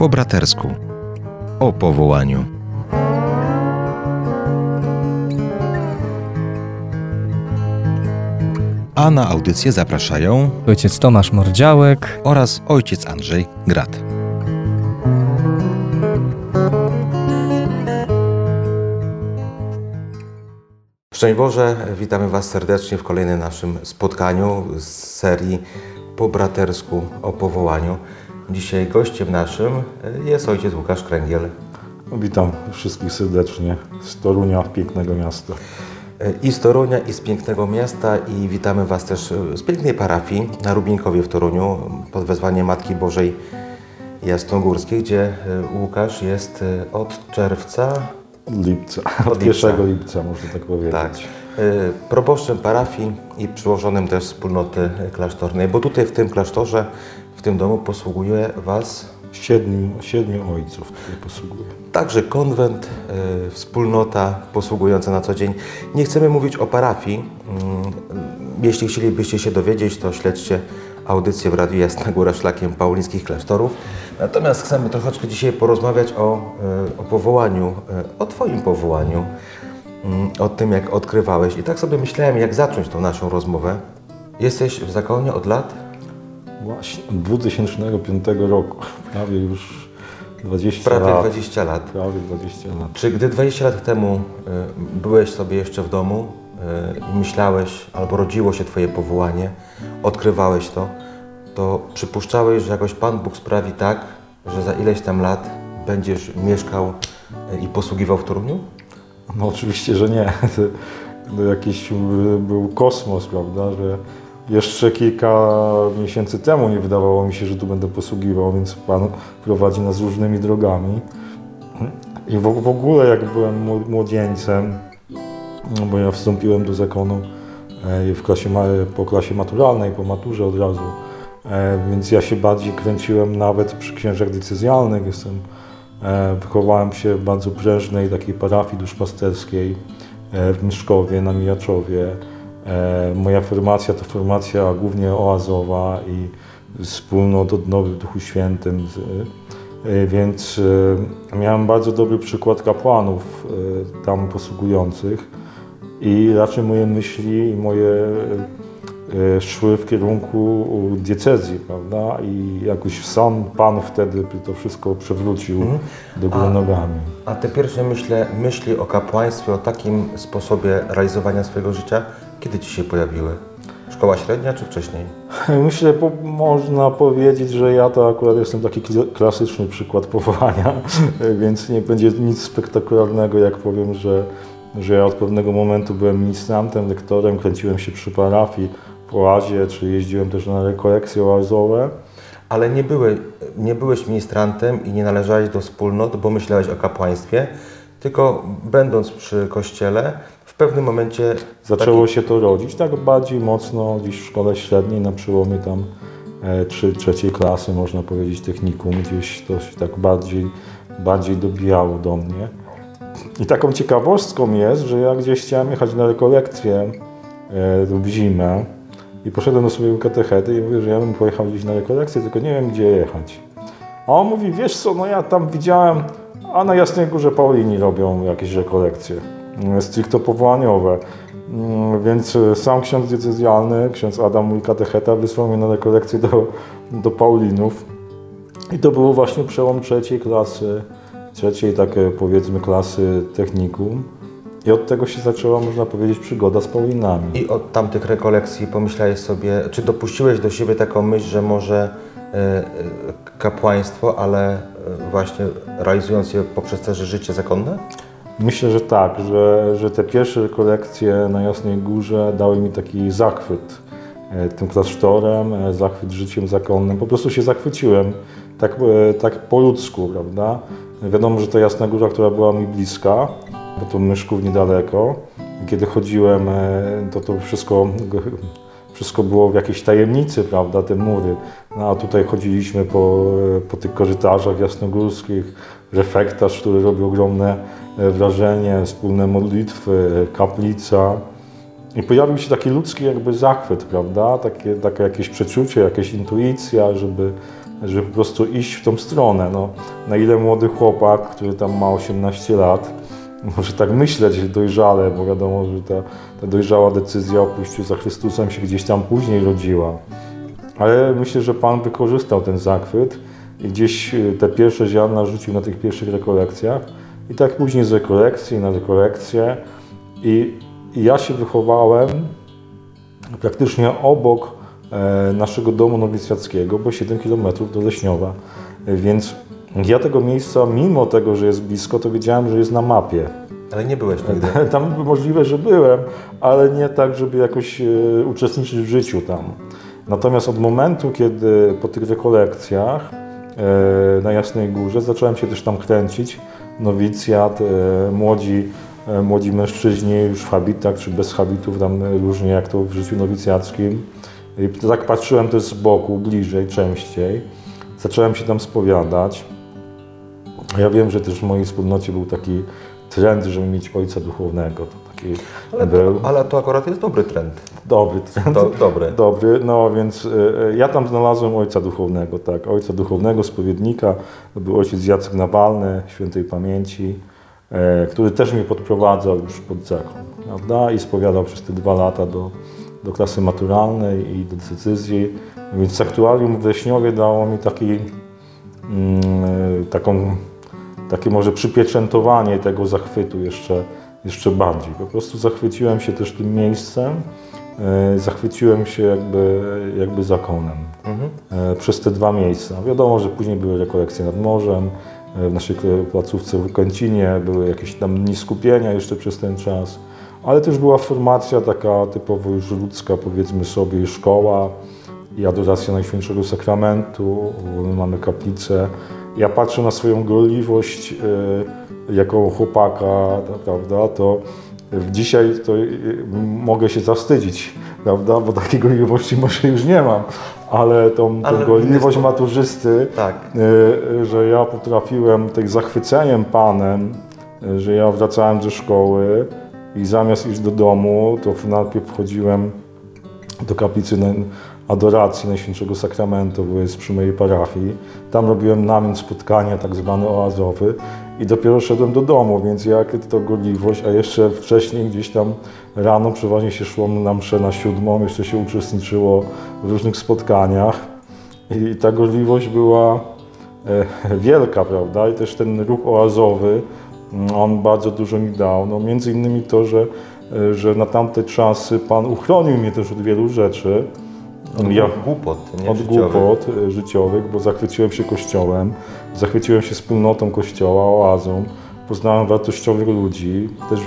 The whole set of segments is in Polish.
Po bratersku. O powołaniu. A na audycję zapraszają ojciec Tomasz Mordziałek oraz ojciec Andrzej Grat. Szczęść Boże, witamy Was serdecznie w kolejnym naszym spotkaniu z serii Po bratersku o powołaniu. Dzisiaj gościem naszym jest ojciec Łukasz Kręgiel. Witam wszystkich serdecznie z Torunia, pięknego miasta. I z Torunia, i z pięknego miasta i witamy Was też z pięknej parafii na Rubinkowie w Toruniu pod wezwaniem Matki Bożej Jasnogórskiej, gdzie Łukasz jest od czerwca Lipca, Od od lipca. 1 lipca można tak powiedzieć. Tak. Proboszczem parafii i przełożonym też wspólnoty klasztornej, bo tutaj w tym klasztorze, w tym domu posługuje Was Siedmiu, siedmiu ojców posługuje. także konwent, y, wspólnota posługująca na co dzień. Nie chcemy mówić o parafii. Mm, Jeśli chcielibyście się dowiedzieć, to śledźcie audycję w Radiu Jasna Góra Szlakiem Paulińskich Klasztorów. Natomiast chcemy troszeczkę dzisiaj porozmawiać o, y, o powołaniu, y, o Twoim powołaniu, mm, o tym, jak odkrywałeś. I tak sobie myślałem, jak zacząć tą naszą rozmowę. Jesteś w zakonie od lat? Właśnie 2005 roku, prawie już 20 Prawie lat. 20 lat. Prawie 20 lat. Czy gdy 20 lat temu y, byłeś sobie jeszcze w domu y, i myślałeś, albo rodziło się Twoje powołanie, odkrywałeś to, to przypuszczałeś, że jakoś Pan Bóg sprawi tak, że za ileś tam lat będziesz mieszkał y, i posługiwał w Toruniu? No oczywiście, że nie. To, jakiś y, był kosmos, prawda, że jeszcze kilka miesięcy temu nie wydawało mi się, że tu będę posługiwał, więc Pan prowadzi nas różnymi drogami. I w, w ogóle jak byłem mło- młodzieńcem, no bo ja wstąpiłem do zakonu e, w klasie, po klasie maturalnej, po maturze od razu, e, więc ja się bardziej kręciłem nawet przy księżach decyzjalnych. Jestem, e, wychowałem się w bardzo prężnej takiej parafii duszpasterskiej w Miszkowie, na Mijaczowie. E, Moja formacja to formacja głównie oazowa i wspólnot odnowy w Duchu Świętym. E, Więc e, miałem bardzo dobry przykład kapłanów tam posługujących i raczej moje myśli i moje szły w kierunku diecezji, prawda? I jakoś sam Pan wtedy to wszystko przewrócił do góry nogami. A te pierwsze myśle, myśli o kapłaństwie, o takim sposobie realizowania swojego życia, kiedy Ci się pojawiły? Szkoła średnia czy wcześniej? Myślę, po, można powiedzieć, że ja to akurat jestem taki kla- klasyczny przykład powołania, więc nie będzie nic spektakularnego, jak powiem, że, że ja od pewnego momentu byłem ministrantem, lektorem, kręciłem się przy parafii w oazie, czy jeździłem też na rekolekcje oazowe. Ale nie, były, nie byłeś ministrantem i nie należałeś do wspólnot, bo myślałeś o kapłaństwie, tylko będąc przy kościele, w pewnym momencie Zaczęło taki- się to rodzić tak bardziej mocno gdzieś w szkole średniej, na przełomie tam e, trzy, trzeciej klasy, można powiedzieć, technikum, gdzieś to się tak bardziej, bardziej dobijało do mnie. I taką ciekawostką jest, że ja gdzieś chciałem jechać na rekolekcję e, w zimę i poszedłem do swojego katechety i mówię, że ja bym pojechał gdzieś na rekolekcję, tylko nie wiem gdzie jechać. A on mówi, wiesz co, no ja tam widziałem, a na Jasnej Górze Paulini robią jakieś rekolekcje, mm, stricte powołaniowe. Mm, Więc e, sam ksiądz diecezjalny, ksiądz Adam, mój katecheta, wysłał mnie na rekolekcję do, do Paulinów. I to było właśnie przełom trzeciej klasy, trzeciej takie powiedzmy klasy technikum. I od tego się zaczęła, można powiedzieć, przygoda z Paulinami. I od tamtych rekolekcji pomyślałeś sobie, czy dopuściłeś do siebie taką myśl, że może e, kapłaństwo, ale właśnie realizując je poprzez też życie zakonne? Myślę, że tak, że, że te pierwsze rekolekcje na Jasnej Górze dały mi taki zachwyt e, tym klasztorem, e, zachwyt życiem zakonnym. Po prostu się zachwyciłem tak, e, tak po ludzku, prawda? Wiadomo, że to Jasna Góra, która była mi bliska, bo to Myszków niedaleko. Kiedy chodziłem, to to wszystko, wszystko było w jakiejś tajemnicy, prawda, te mury. No, a tutaj chodziliśmy po, po tych korytarzach jasnogórskich, refektarz, który robił ogromne e, wrażenie, wspólne modlitwy, kaplica. I pojawił się taki ludzki jakby zachwyt, prawda? Takie, takie jakieś przeczucie, jakaś intuicja, żeby, żeby po prostu iść w tą stronę. No, na ile młody chłopak, który tam ma 18 lat, może tak myśleć dojrzale, bo wiadomo, że ta, ta dojrzała decyzja o pójściu za Chrystusem się gdzieś tam później rodziła. Ale myślę, że Pan wykorzystał ten zachwyt i gdzieś y, te pierwsze ziarna rzucił na tych pierwszych rekolekcjach. I tak później z rekolekcji na rekolekcję. I, I ja się wychowałem praktycznie obok e, naszego domu nowicjackiego, bo 7 km do Leśniowa. E, Więc ja tego miejsca, mimo tego, że jest blisko, to wiedziałem, że jest na mapie. Ale nie byłeś nigdy. Tam możliwe, że byłem, ale nie tak, żeby jakoś e, uczestniczyć w życiu tam. Natomiast od momentu, kiedy po tych rekolekcjach e, na Jasnej Górze zacząłem się też tam kręcić, nowicjat, e, młodzi, młodzi mężczyźni już w habitach czy bez habitów, tam różnie jak to w życiu nowicjackim. I tak patrzyłem też z boku, bliżej, częściej. Zacząłem się tam spowiadać. Ja wiem, że też w mojej wspólnocie był taki trend, żeby mieć ojca duchownego. To taki Ale był to, ale to akurat jest dobry trend. dobry trend. Do, dobry. Dobry, no więc e, ja tam znalazłem ojca duchownego, tak, ojca duchownego, spowiednika, to był ojciec Jacek Nawalny, świętej pamięci, e, który też mnie podprowadzał już pod zakon, prawda, i spowiadał przez te dwa lata do, do klasy maturalnej i do decyzji, więc aktualium w Leśniowie dało mi taki, e, taką, takie może przypieczętowanie tego zachwytu jeszcze, jeszcze bardziej. Po prostu zachwyciłem się też tym miejscem, e, zachwyciłem się jakby, jakby zakonem Mhm. e, przez te dwa miejsca. Wiadomo, że później były rekolekcje nad morzem, e, w naszej placówce w Kęcinie, były jakieś tam dni skupienia jeszcze przez ten czas, ale też była formacja taka typowo już ludzka, powiedzmy sobie, szkoła, i adoracja Najświętszego Sakramentu, mamy kaplicę. Ja patrzę na swoją gorliwość e, jako chłopaka, prawda, to dzisiaj to e, mogę się zawstydzić, prawda, bo takiej gorliwości może już nie mam, ale tą, Ale gorliwość sposób. maturzysty, Tak. e, że ja potrafiłem tak zachwyceniem Panem, że ja wracałem ze szkoły i zamiast iść do domu, to najpierw wchodziłem do kaplicy adoracji Najświętszego Sakramentu, bo jest przy mojej parafii. Tam robiłem namiot spotkania, tak zwany oazowy i dopiero szedłem do domu, więc jak to gorliwość, a jeszcze wcześniej gdzieś tam rano przeważnie się szło na mszę na siódmą, jeszcze się uczestniczyło w różnych spotkaniach i ta gorliwość była e, wielka, prawda? I też ten ruch oazowy, mm, on bardzo dużo mi dał. No, między innymi to, że, e, że na tamte czasy Pan uchronił mnie też od wielu rzeczy. Ja, Głupot, nie? od Życiowych. głupot e, życiowych, bo zachwyciłem się Kościołem, zachwyciłem się wspólnotą Kościoła, oazą, poznałem wartościowych ludzi, też e,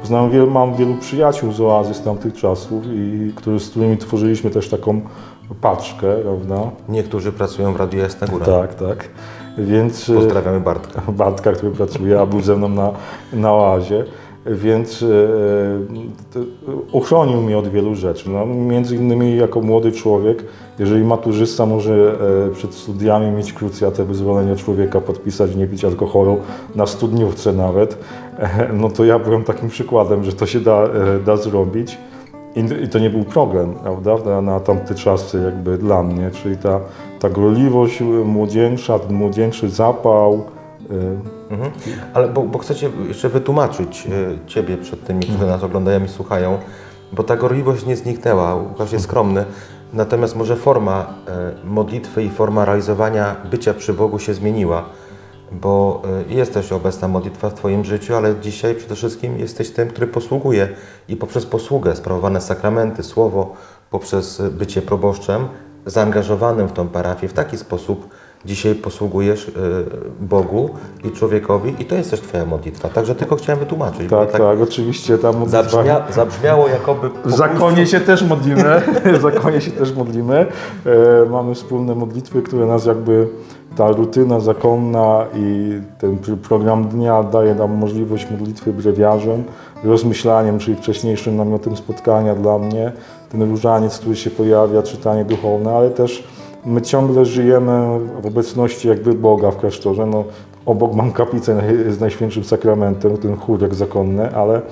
poznałem wielu, mam wielu przyjaciół z oazy z tamtych czasów, i, którzy, z którymi tworzyliśmy też taką paczkę, prawda? Niektórzy pracują w Radiu Jasna Góra. Tak, tak. Więc e, Pozdrawiamy Bartka. Bartka, który pracuje, a był ze mną na, na oazie. Więc e, uchronił mnie od wielu rzeczy. No, między innymi jako młody człowiek, jeżeli maturzysta może e, przed studiami mieć krucjatę wyzwolenia człowieka, podpisać nie pić alkoholu na studniówce nawet, e, no to ja byłem takim przykładem, że to się da, da zrobić. I, to nie był problem, prawda, na, tamte czasy jakby dla mnie, czyli ta, ta gorliwość młodzieńcza, ten młodzieńczy zapał, Mhm. Ale bo, bo chcecie jeszcze wytłumaczyć e, Ciebie przed tymi, którzy nas oglądają i słuchają, bo ta gorliwość nie zniknęła, Łukasz jest skromny, natomiast może forma e, modlitwy i forma realizowania bycia przy Bogu się zmieniła, bo jest też obecna modlitwa w Twoim życiu, ale dzisiaj przede wszystkim jesteś tym, który posługuje i poprzez posługę, sprawowane sakramenty, słowo, poprzez bycie proboszczem, zaangażowanym w tą parafię w taki sposób, dzisiaj posługujesz y, Bogu i człowiekowi i to jest też Twoja modlitwa. Także tylko chciałem wytłumaczyć. bo Tak, tak, oczywiście ta modlitwa... Zabrzmia, zabrzmiało jakoby... W zakonie się też modlimy, w zakonie się też modlimy. E, mamy wspólne modlitwy, które nas jakby, ta rutyna zakonna i ten pr- program dnia daje nam możliwość modlitwy brewiarzem, rozmyślaniem, czyli wcześniejszym namiotem spotkania dla mnie, ten różaniec, który się pojawia, czytanie duchowne, ale też my ciągle żyjemy w obecności jakby Boga w klasztorze. No, obok mam kaplicę z Najświętszym Sakramentem, ten chórek zakonny, ale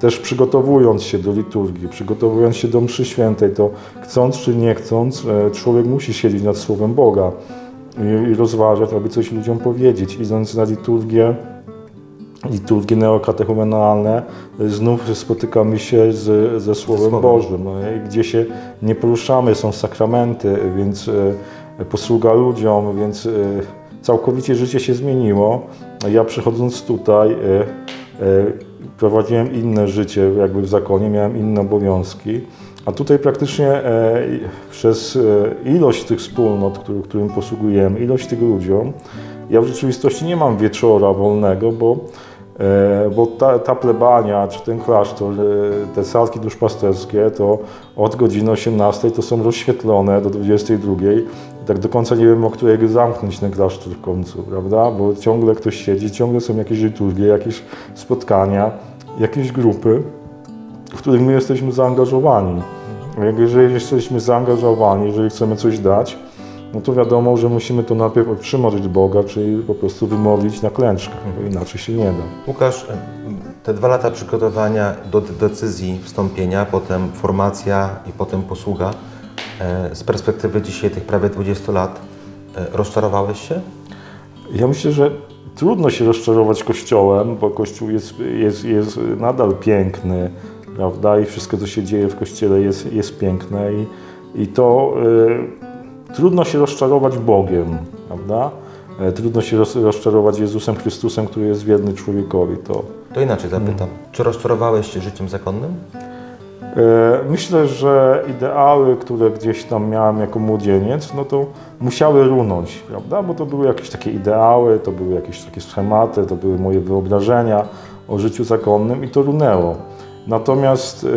też przygotowując się do liturgii, przygotowując się do mszy świętej, to chcąc czy nie chcąc, e, człowiek musi siedzieć nad Słowem Boga i, i rozważać, aby coś ludziom powiedzieć. Idąc na liturgię, liturgie neokatechumenalne, znów spotykamy się z, ze Słowem Słowem. Bożym, no i gdzie się nie poruszamy, są sakramenty, więc e, posługa ludziom, więc e, całkowicie życie się zmieniło. Ja przychodząc tutaj e, prowadziłem inne życie jakby w zakonie, miałem inne obowiązki, a tutaj praktycznie przez ilość tych wspólnot, który, którym posługujemy, ilość tych ludziom, ja w rzeczywistości nie mam wieczora wolnego, bo Bo ta, ta plebania, czy ten klasztor, e, te salki duszpasterskie, to od godziny 18 to są rozświetlone do 22. I tak do końca nie wiem, o której zamknąć ten klasztor w końcu, prawda? Bo ciągle ktoś siedzi, ciągle są jakieś liturgie, jakieś spotkania, jakieś grupy, w których my jesteśmy zaangażowani. Jak Jeżeli jesteśmy zaangażowani, jeżeli chcemy coś dać, no to wiadomo, że musimy to najpierw otrzymać od Boga, czyli po prostu wymodlić na klęczkę, bo inaczej się nie da. Łukasz, te dwa lata przygotowania do de- decyzji wstąpienia, potem formacja i potem posługa, e, z perspektywy dzisiaj tych prawie 20 lat, e, rozczarowałeś się? Ja myślę, że trudno się rozczarować Kościołem, bo Kościół jest, jest, jest nadal piękny, prawda? I wszystko, co się dzieje w Kościele jest, jest piękne i, i to y, trudno się rozczarować Bogiem, prawda? E, Trudno się roz, rozczarować Jezusem Chrystusem, który jest wierny człowiekowi. To, To inaczej zapytam. Czy rozczarowałeś się życiem zakonnym? E, Myślę, że ideały, które gdzieś tam miałem jako młodzieniec, no to musiały runąć, prawda? Bo to były jakieś takie ideały, to były jakieś takie schematy, to były moje wyobrażenia o życiu zakonnym i to runęło. Natomiast e,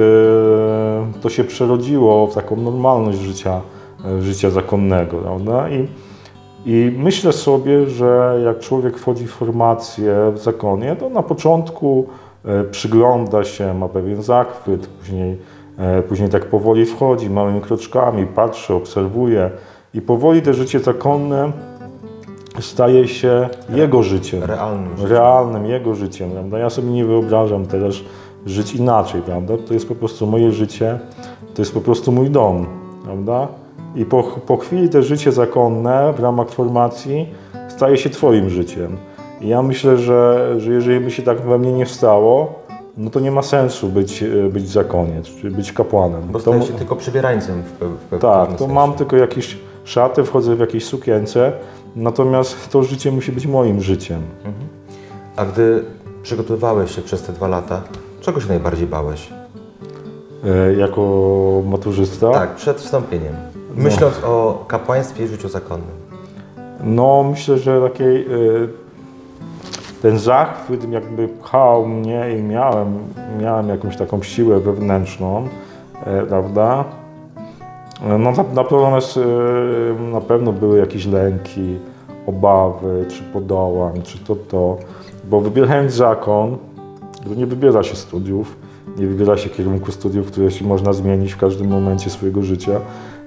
to się przerodziło w taką normalność życia, życia zakonnego, prawda? I, i myślę sobie, że jak człowiek wchodzi w formację w zakonie, to na początku e, przygląda się, ma pewien zachwyt, później, e, później tak powoli wchodzi małymi kroczkami, patrzy, obserwuje i powoli to życie zakonne staje się jego życiem Realnym życiem. realnym jego życiem, prawda? Ja sobie nie wyobrażam teraz żyć inaczej, prawda? To jest po prostu moje życie, to jest po prostu mój dom, prawda? I po, po chwili to życie zakonne w ramach formacji staje się twoim życiem. I ja myślę, że, że jeżeli by się tak we mnie nie stało, no to nie ma sensu być, e, być w zakonie, czy być kapłanem. Bo To stajesz mu- się tylko przybierańcem w, pe- w pewnym tak, to sensie. mam tylko jakieś szaty, wchodzę w jakieś sukience, natomiast to życie musi być moim życiem. A gdy przygotowywałeś się przez te dwa lata, czego się najbardziej bałeś? E, Jako maturzysta? Tak, przed wstąpieniem. Myśląc o kapłaństwie i życiu zakonnym. No, myślę, że takiej, y, ten zachwyt jakby pchał mnie i miałem, miałem jakąś taką siłę wewnętrzną, e, prawda? No, na- natomiast y, na pewno były jakieś lęki, obawy, czy podołam, czy to to, bo wybierając zakon, to nie wybiera się studiów, nie wybiera się kierunku studiów, które się można zmienić w każdym momencie swojego życia,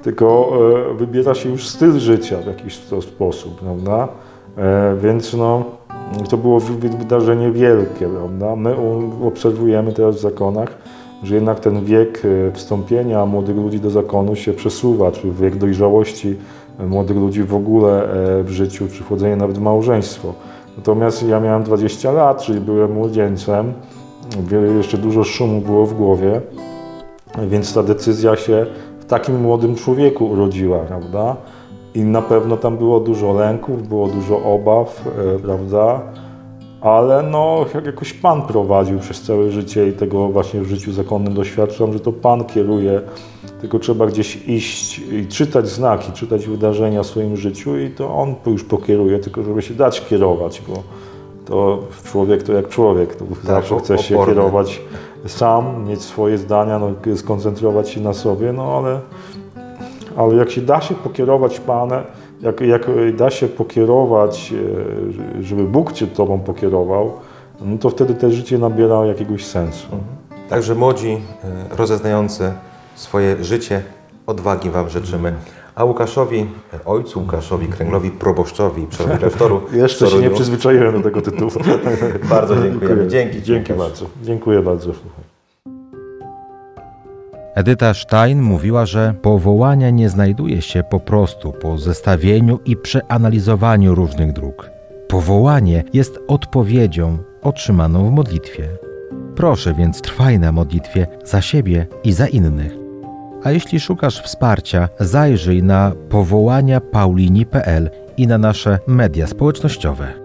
tylko e, wybiera się już styl życia w jakiś sposób, prawda? E, więc no, to było wy- wy- wydarzenie wielkie, prawda? My obserwujemy teraz w zakonach, że jednak ten wiek e, wstąpienia młodych ludzi do zakonu się przesuwa, czy wiek dojrzałości młodych ludzi w ogóle w życiu, czy wchodzenie nawet w małżeństwo. Natomiast ja miałem 20 lat, czyli byłem młodzieńcem, jeszcze dużo szumu było w głowie, więc ta decyzja się takim młodym człowieku urodziła, prawda? I na pewno tam było dużo lęków, było dużo obaw, e, prawda? Ale no, jak jakoś Pan prowadził przez całe życie i tego właśnie w życiu zakonnym doświadczam, że to Pan kieruje, tylko trzeba gdzieś iść i czytać znaki, czytać wydarzenia w swoim życiu i to On już pokieruje, tylko żeby się dać kierować, bo to człowiek to jak człowiek, to zawsze chce się oporny. kierować sam, mieć swoje zdania, no, skoncentrować się na sobie, no ale, ale jak się da się pokierować Panem, jak, jak da się pokierować, e, żeby Bóg Cię Tobą pokierował, no to wtedy te życie nabiera jakiegoś sensu. Także młodzi, e, rozeznający swoje życie, odwagi Wam życzymy. A Łukaszowi, ojcu Łukaszowi Kręglowi, proboszczowi, w Jeszcze się nie przyzwyczaiłem do tego tytułu. Bardzo dziękujemy. Dzięki. Dzięki Łukasz. bardzo. Dziękuję bardzo. Edyta Stein mówiła, że powołania nie znajduje się po prostu po zestawieniu i przeanalizowaniu różnych dróg. Powołanie jest odpowiedzią otrzymaną w modlitwie. Proszę więc trwaj na modlitwie za siebie i za innych. A jeśli szukasz wsparcia, zajrzyj na powołania paulini.pl i na nasze media społecznościowe.